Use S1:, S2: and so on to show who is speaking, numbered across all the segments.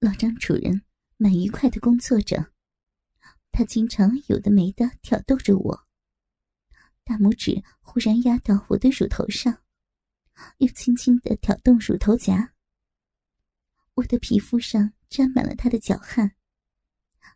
S1: 老张主人蛮愉快的工作着，他经常有的没的挑逗着我。大拇指忽然压到我的乳头上，又轻轻的挑动乳头夹。我的皮肤上沾满了他的脚汗，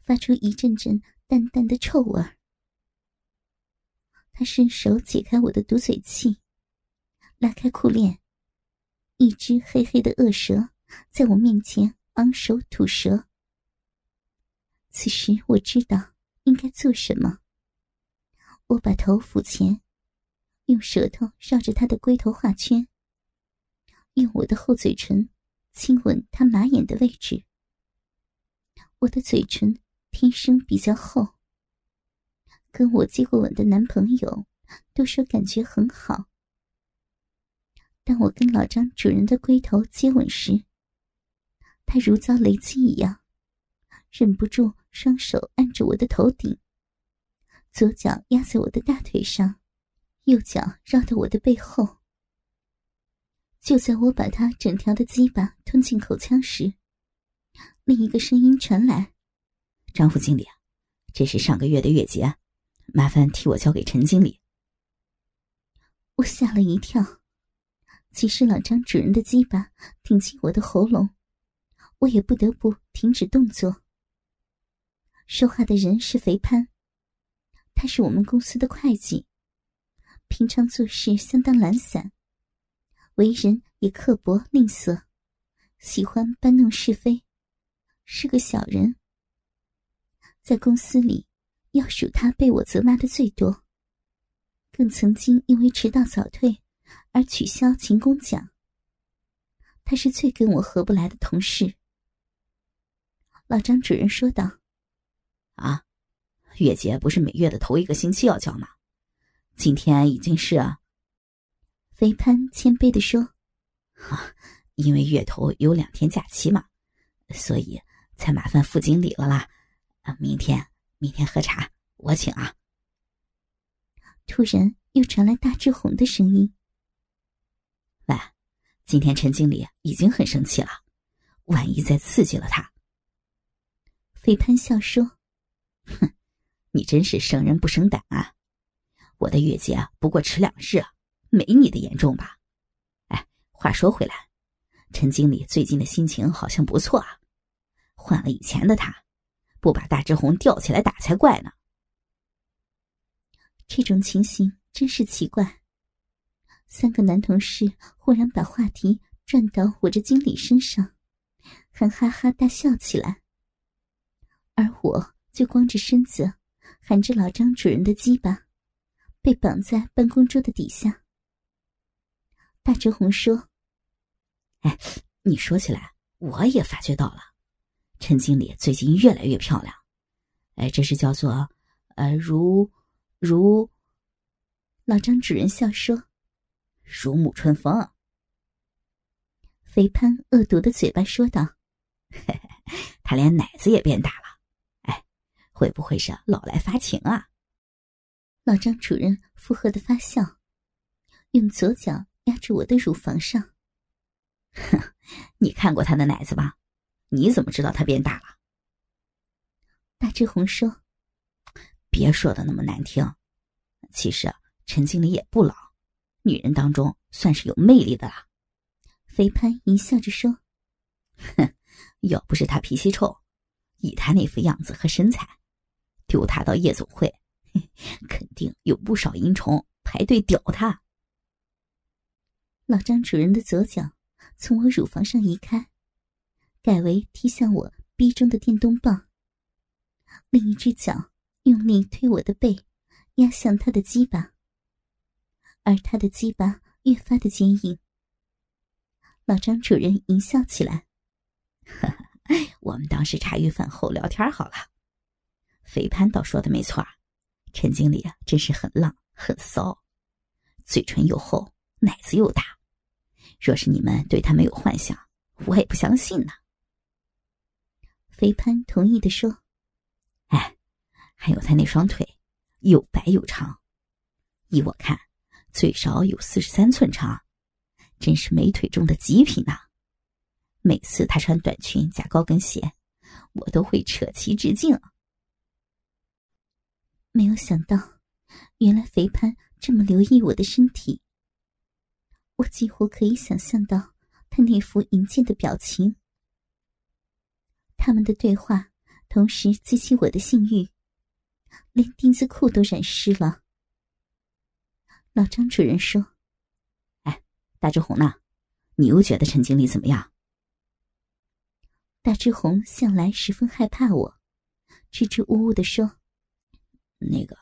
S1: 发出一阵阵淡淡的臭味儿。他伸手解开我的堵嘴器，拉开裤链，一只黑黑的恶蛇在我面前。昂首吐舌。此时我知道应该做什么。我把头俯前，用舌头绕着他的龟头画圈，用我的厚嘴唇亲吻他马眼的位置。我的嘴唇天生比较厚，跟我接过吻的男朋友都说感觉很好。当我跟老张主人的龟头接吻时，他如遭雷击一样，忍不住双手按着我的头顶，左脚压在我的大腿上，右脚绕到我的背后。就在我把他整条的鸡巴吞进口腔时，另一个声音传来：“
S2: 张副经理，这是上个月的月结，麻烦替我交给陈经理。”
S1: 我吓了一跳，其实老张主人的鸡巴顶进我的喉咙。我也不得不停止动作。说话的人是肥潘，他是我们公司的会计，平常做事相当懒散，为人也刻薄吝啬，喜欢搬弄是非，是个小人。在公司里，要数他被我责骂的最多，更曾经因为迟到早退而取消勤工奖。他是最跟我合不来的同事。老张主任说道：“
S2: 啊，月结不是每月的头一个星期要交吗？今天已经是。”
S1: 肥潘谦卑的说：“
S2: 啊，因为月头有两天假期嘛，所以才麻烦副经理了啦。啊，明天明天喝茶我请啊。”
S1: 突然又传来大志宏的声音：“
S2: 喂，今天陈经理已经很生气了，万一再刺激了他。”
S1: 肥潘笑说：“
S2: 哼，你真是生人不生胆啊！我的月结不过迟两日，没你的严重吧？哎，话说回来，陈经理最近的心情好像不错啊，换了以前的他，不把大志宏吊起来打才怪呢。
S1: 这种情形真是奇怪。三个男同事忽然把话题转到我这经理身上，还哈哈大笑起来。”而我就光着身子，含着老张主人的鸡巴，被绑在办公桌的底下。大哲宏说：“
S2: 哎，你说起来，我也发觉到了，陈经理最近越来越漂亮。哎，这是叫做……呃，如如……”
S1: 老张主人笑说：“
S2: 如沐春风。”
S1: 肥潘恶毒的嘴巴说道：“
S2: 嘿嘿，他连奶子也变大了。”会不会是老来发情啊？
S1: 老张主任附和的发笑，用左脚压住我的乳房上。
S2: 哼，你看过他的奶子吧？你怎么知道他变大了？
S1: 大志宏说：“
S2: 别说的那么难听，其实陈经理也不老，女人当中算是有魅力的了。”
S1: 肥潘一笑着说：“
S2: 哼，要不是他脾气臭，以他那副样子和身材。”丢他到夜总会，肯定有不少淫虫排队屌他。
S1: 老张主人的左脚从我乳房上移开，改为踢向我逼中的电动棒，另一只脚用力推我的背，压向他的鸡巴，而他的鸡巴越发的坚硬。老张主人淫笑起来：“ 哈哈
S2: 我们当时茶余饭后聊天好了。”肥潘倒说的没错，陈经理啊，真是很浪很骚，嘴唇又厚，奶子又大。若是你们对他没有幻想，我也不相信呢。
S1: 肥潘同意的说：“
S2: 哎，还有他那双腿，又白又长，依我看，最少有四十三寸长，真是美腿中的极品呐。每次他穿短裙加高跟鞋，我都会扯旗致敬。
S1: 没有想到，原来肥潘这么留意我的身体。我几乎可以想象到他那副淫贱的表情。他们的对话同时激起我的性欲，连丁字裤都染湿了。老张主任说：“
S2: 哎，大志红呢？你又觉得陈经理怎么样？”
S1: 大志红向来十分害怕我，支支吾吾的说：“
S2: 那个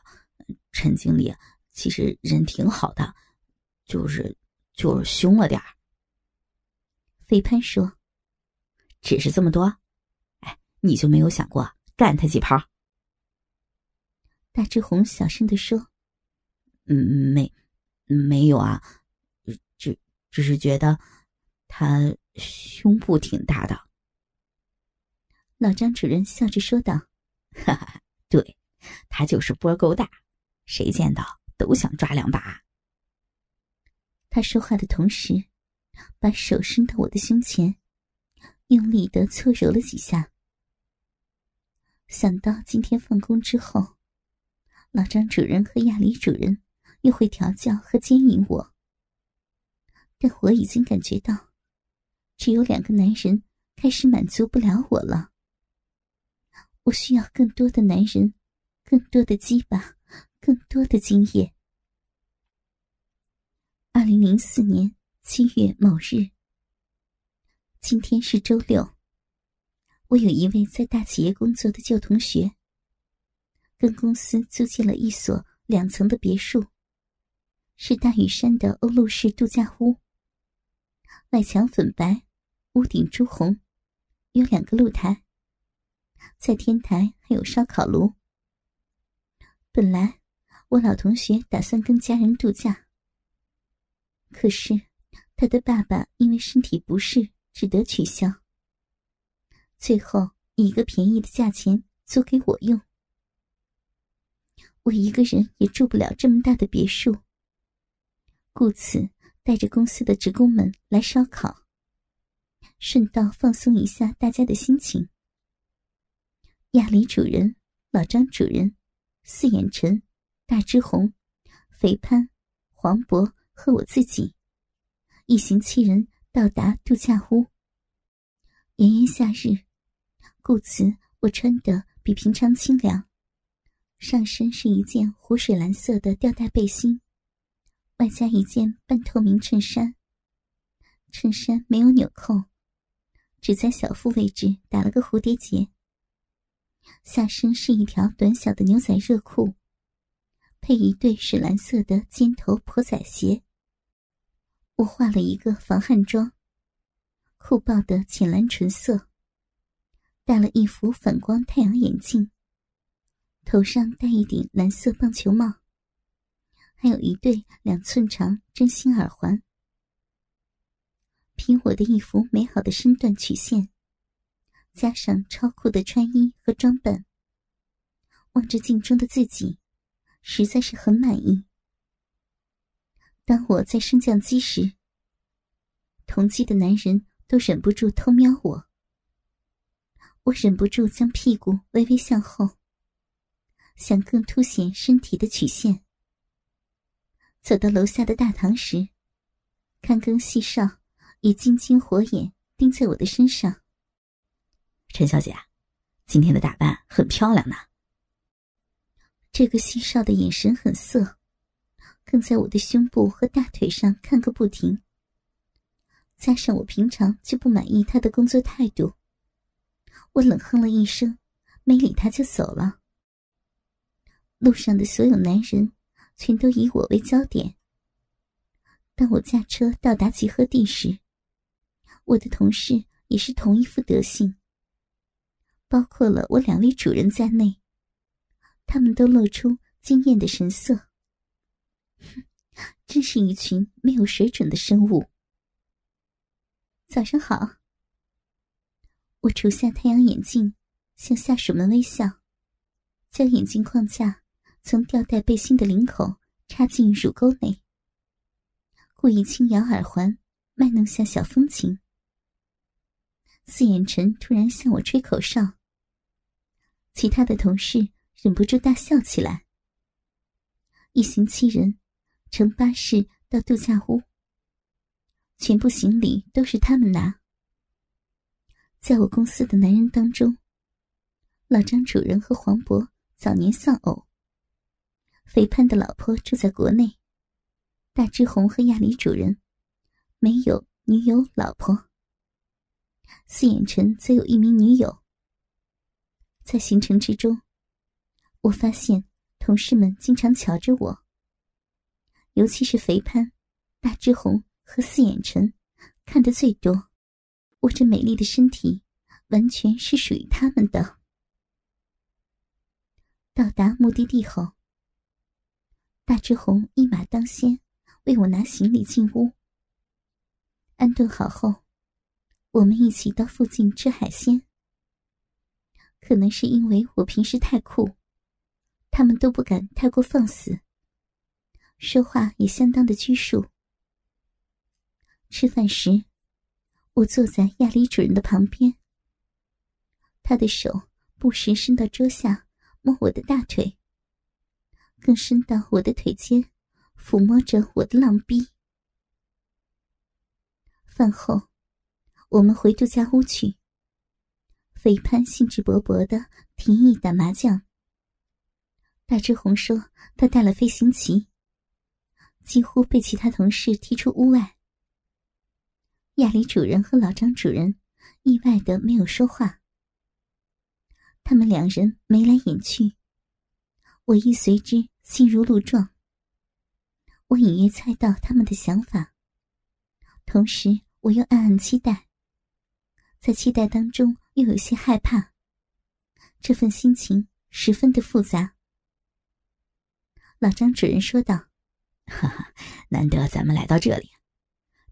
S2: 陈经理其实人挺好的，就是就是凶了点儿。”
S1: 肥潘说：“
S2: 只是这么多？哎，你就没有想过干他几炮？”
S1: 大志红小声的说：“
S2: 嗯，没。”没有啊，只只是觉得他胸部挺大的。
S1: 老张主任笑着说道：“
S2: 哈哈，对，他就是波够大，谁见到都想抓两把。”
S1: 他说话的同时，把手伸到我的胸前，用力的搓揉了几下。想到今天放工之后，老张主任和亚里主任。又会调教和牵引我，但我已经感觉到，只有两个男人开始满足不了我了。我需要更多的男人，更多的鸡巴，更多的精液。二零零四年七月某日，今天是周六。我有一位在大企业工作的旧同学，跟公司租借了一所两层的别墅。是大屿山的欧陆式度假屋，外墙粉白，屋顶朱红，有两个露台，在天台还有烧烤炉。本来我老同学打算跟家人度假，可是他的爸爸因为身体不适，只得取消。最后以一个便宜的价钱租给我用，我一个人也住不了这么大的别墅。故此，带着公司的职工们来烧烤，顺道放松一下大家的心情。亚里主人、老张主人、四眼陈、大之红、肥潘、黄渤和我自己，一行七人到达度假屋。炎炎夏日，故此我穿得比平常清凉，上身是一件湖水蓝色的吊带背心。外加一件半透明衬衫，衬衫没有纽扣，只在小腹位置打了个蝴蝶结。下身是一条短小的牛仔热裤，配一对水蓝色的尖头婆仔鞋。我化了一个防汗妆，酷爆的浅蓝纯色，戴了一副反光太阳眼镜，头上戴一顶蓝色棒球帽。还有一对两寸长真心耳环。凭我的一副美好的身段曲线，加上超酷的穿衣和装扮，望着镜中的自己，实在是很满意。当我在升降机时，同机的男人都忍不住偷瞄我，我忍不住将屁股微微向后，想更凸显身体的曲线。走到楼下的大堂时，看更戏少已金睛火眼盯在我的身上。
S2: 陈小姐，今天的打扮很漂亮呢。
S1: 这个西少的眼神很色，更在我的胸部和大腿上看个不停。加上我平常就不满意他的工作态度，我冷哼了一声，没理他就走了。路上的所有男人。全都以我为焦点。当我驾车到达集合地时，我的同事也是同一副德行，包括了我两位主人在内，他们都露出惊艳的神色。哼，真是一群没有水准的生物。早上好。我除下太阳眼镜，向下属们微笑，将眼镜框架。从吊带背心的领口插进乳沟内，故意轻摇耳环，卖弄下小风情。四眼臣突然向我吹口哨，其他的同事忍不住大笑起来。一行七人乘巴士到度假屋，全部行李都是他们拿。在我公司的男人当中，老张主人和黄渤早年丧偶，肥胖的老婆住在国内，大志宏和亚里主人没有女友老婆。四眼臣则有一名女友。在行程之中，我发现同事们经常瞧着我，尤其是肥潘、大志红和四眼臣看得最多。我这美丽的身体，完全是属于他们的。到达目的地后，大志红一马当先，为我拿行李进屋。安顿好后。我们一起到附近吃海鲜。可能是因为我平时太酷，他们都不敢太过放肆，说话也相当的拘束。吃饭时，我坐在亚里主任的旁边，他的手不时伸到桌下摸我的大腿，更伸到我的腿间，抚摸着我的浪逼。饭后。我们回度假屋去。肥潘兴致勃勃的提议打麻将。大志红说他带了飞行棋，几乎被其他同事踢出屋外。亚里主人和老张主人意外的没有说话。他们两人眉来眼去，我亦随之心如鹿撞。我隐约猜到他们的想法，同时我又暗暗期待。在期待当中，又有些害怕，这份心情十分的复杂。老张主任说道：“
S2: 哈哈，难得咱们来到这里，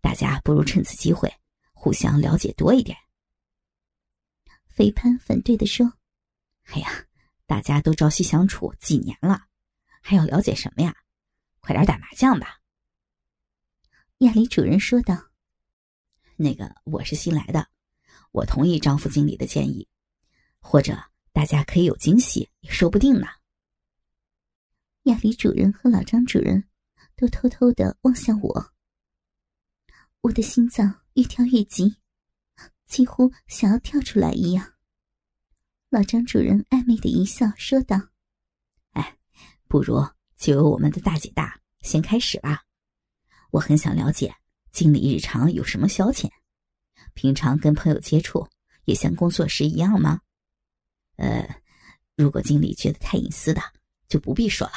S2: 大家不如趁此机会互相了解多一点。”
S1: 肥潘反对的说：“
S2: 哎呀，大家都朝夕相处几年了，还要了解什么呀？快点打麻将吧。”
S1: 亚里主任说道：“
S2: 那个，我是新来的。”我同意张副经理的建议，或者大家可以有惊喜，也说不定呢。
S1: 亚里主任和老张主任都偷偷的望向我，我的心脏越跳越急，几乎想要跳出来一样。老张主任暧昧的一笑，说道：“
S2: 哎，不如就由我们的大姐大先开始吧。我很想了解经理日常有什么消遣。”平常跟朋友接触也像工作时一样吗？呃，如果经理觉得太隐私的，就不必说了。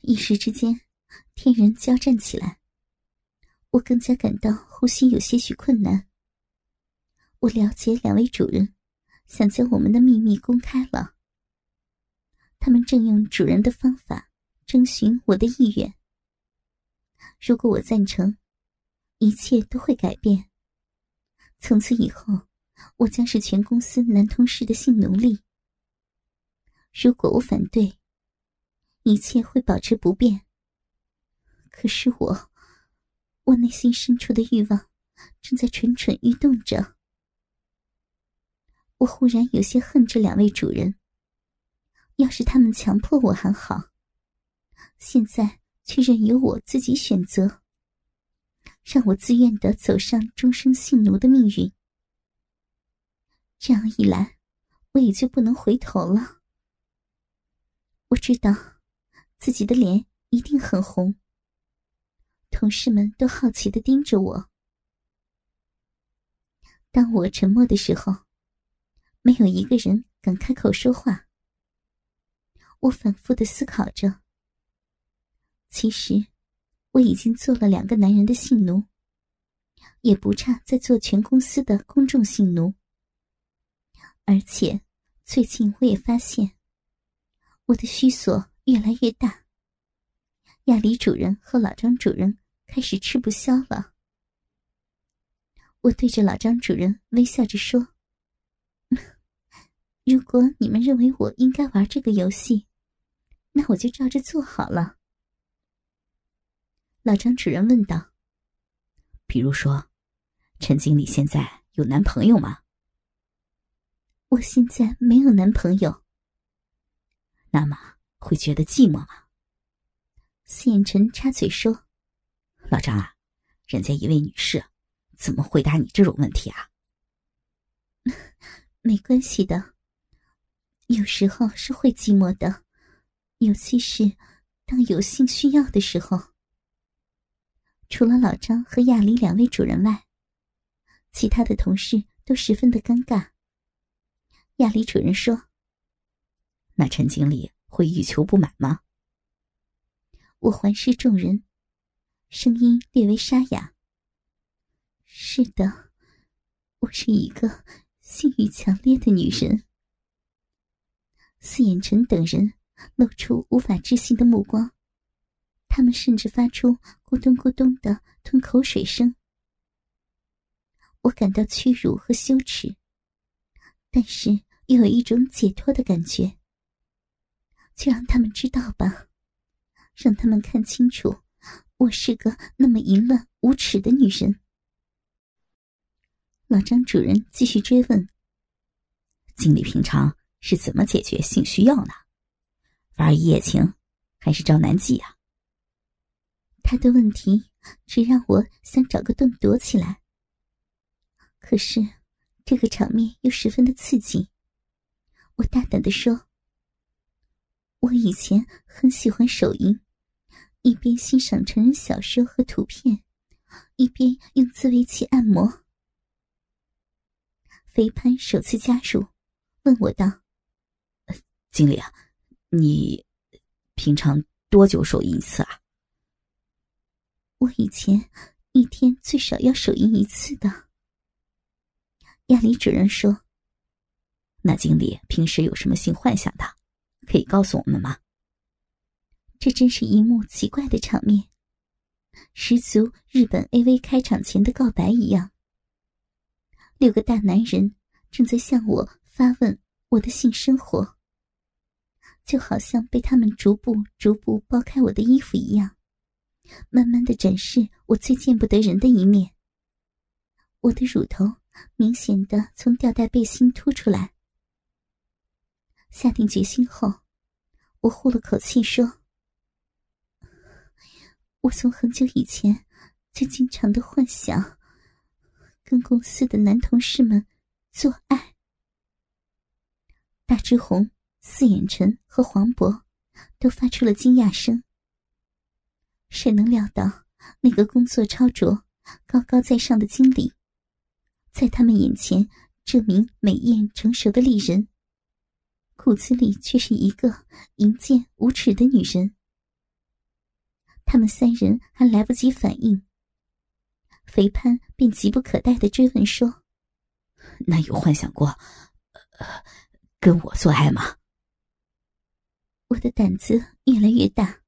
S1: 一时之间，天人交战起来，我更加感到呼吸有些许困难。我了解两位主人想将我们的秘密公开了，他们正用主人的方法征询我的意愿。如果我赞成，一切都会改变。从此以后，我将是全公司男同事的性奴隶。如果我反对，一切会保持不变。可是我，我内心深处的欲望正在蠢蠢欲动着。我忽然有些恨这两位主人。要是他们强迫我还好，现在却任由我自己选择。让我自愿的走上终生性奴的命运，这样一来，我也就不能回头了。我知道，自己的脸一定很红。同事们都好奇的盯着我。当我沉默的时候，没有一个人敢开口说话。我反复的思考着，其实。我已经做了两个男人的性奴，也不差再做全公司的公众性奴。而且最近我也发现，我的虚索越来越大。亚里主人和老张主任开始吃不消了。我对着老张主任微笑着说：“ 如果你们认为我应该玩这个游戏，那我就照着做好了。”老张主任问道：“
S2: 比如说，陈经理现在有男朋友吗？
S1: 我现在没有男朋友。
S2: 那么会觉得寂寞吗？
S1: 司燕晨插嘴说：“
S2: 老张啊，人家一位女士，怎么回答你这种问题啊？”
S1: 没关系的，有时候是会寂寞的，尤其是当有性需要的时候。除了老张和亚黎两位主人外，其他的同事都十分的尴尬。亚黎主人说。
S2: 那陈经理会欲求不满吗？
S1: 我环视众人，声音略微沙哑。是的，我是一个性欲强烈的女人。四眼臣等人露出无法置信的目光，他们甚至发出咕咚咕咚的吞口水声。我感到屈辱和羞耻，但是又有一种解脱的感觉。就让他们知道吧，让他们看清楚，我是个那么淫乱无耻的女人。老张主人继续追问：“
S2: 经理平常是怎么解决性需要呢？玩一夜情，还是招男妓啊？”
S1: 他的问题只让我想找个洞躲起来。可是这个场面又十分的刺激，我大胆的说。我以前很喜欢手淫，一边欣赏成人小说和图片，一边用自慰器按摩。肥潘首次加入，问我道：“
S2: 经理啊，你平常多久手淫一次啊？”
S1: 我以前一天最少要手淫一次的。亚里主任说：“
S2: 那经理平时有什么性幻想的？”可以告诉我们吗？
S1: 这真是一幕奇怪的场面，十足日本 AV 开场前的告白一样。六个大男人正在向我发问我的性生活，就好像被他们逐步逐步剥开我的衣服一样，慢慢的展示我最见不得人的一面。我的乳头明显的从吊带背心凸出来。下定决心后，我呼了口气说：“我从很久以前就经常的幻想跟公司的男同事们做爱。”大志红、四眼陈和黄渤都发出了惊讶声。谁能料到那个工作超卓、高高在上的经理，在他们眼前这名美艳成熟的丽人？骨子里却是一个淫贱无耻的女人。他们三人还来不及反应，肥潘便急不可待的追问说：“
S2: 那有幻想过，呃，跟我做爱吗？”
S1: 我的胆子越来越大，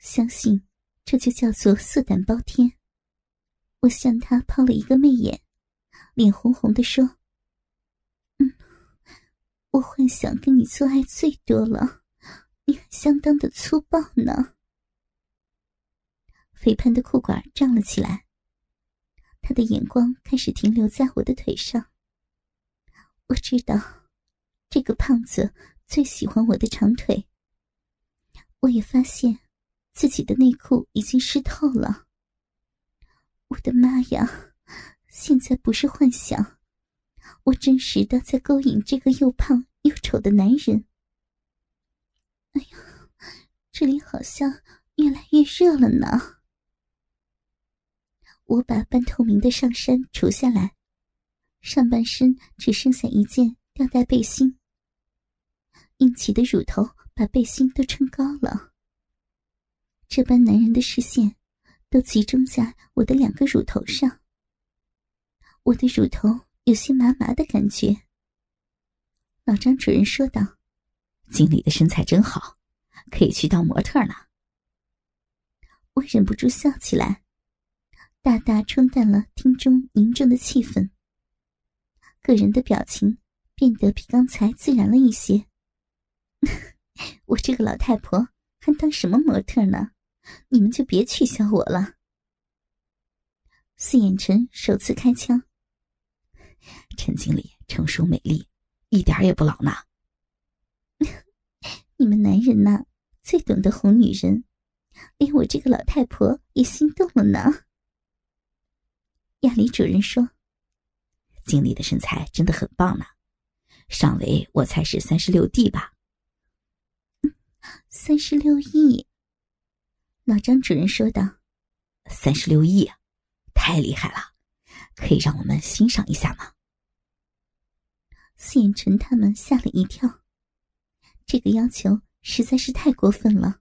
S1: 相信这就叫做色胆包天。我向他抛了一个媚眼，脸红红的说。嗯我幻想跟你做爱最多了，你还相当的粗暴呢。肥胖的裤管胀了起来，他的眼光开始停留在我的腿上。我知道，这个胖子最喜欢我的长腿。我也发现，自己的内裤已经湿透了。我的妈呀！现在不是幻想。我真实的在勾引这个又胖又丑的男人。哎呀，这里好像越来越热了呢。我把半透明的上衫除下来，上半身只剩下一件吊带背心。硬起的乳头把背心都撑高了。这般男人的视线都集中在我的两个乳头上。我的乳头。有些麻麻的感觉。老张主任说道：“
S2: 经理的身材真好，可以去当模特了。”
S1: 我忍不住笑起来，大大冲淡了厅中凝重的气氛。个人的表情变得比刚才自然了一些。我这个老太婆还当什么模特呢？你们就别取笑我了。四眼臣首次开枪。
S2: 陈经理成熟美丽，一点也不老呢。
S1: 你们男人呐，最懂得哄女人，连我这个老太婆也心动了呢。亚里主任说：“
S2: 经理的身材真的很棒呢，上围我猜是三十六 D 吧。”
S1: 三十六亿。老张主任说道：“
S2: 三十六亿，太厉害了，可以让我们欣赏一下吗？”
S1: 四眼纯他们吓了一跳，这个要求实在是太过分了。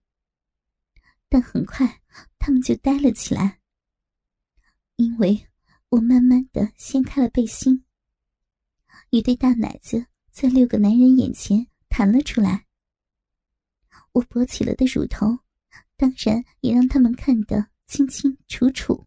S1: 但很快他们就呆了起来，因为我慢慢的掀开了背心，一对大奶子在六个男人眼前弹了出来，我勃起了的乳头。当然，也让他们看得清清楚楚。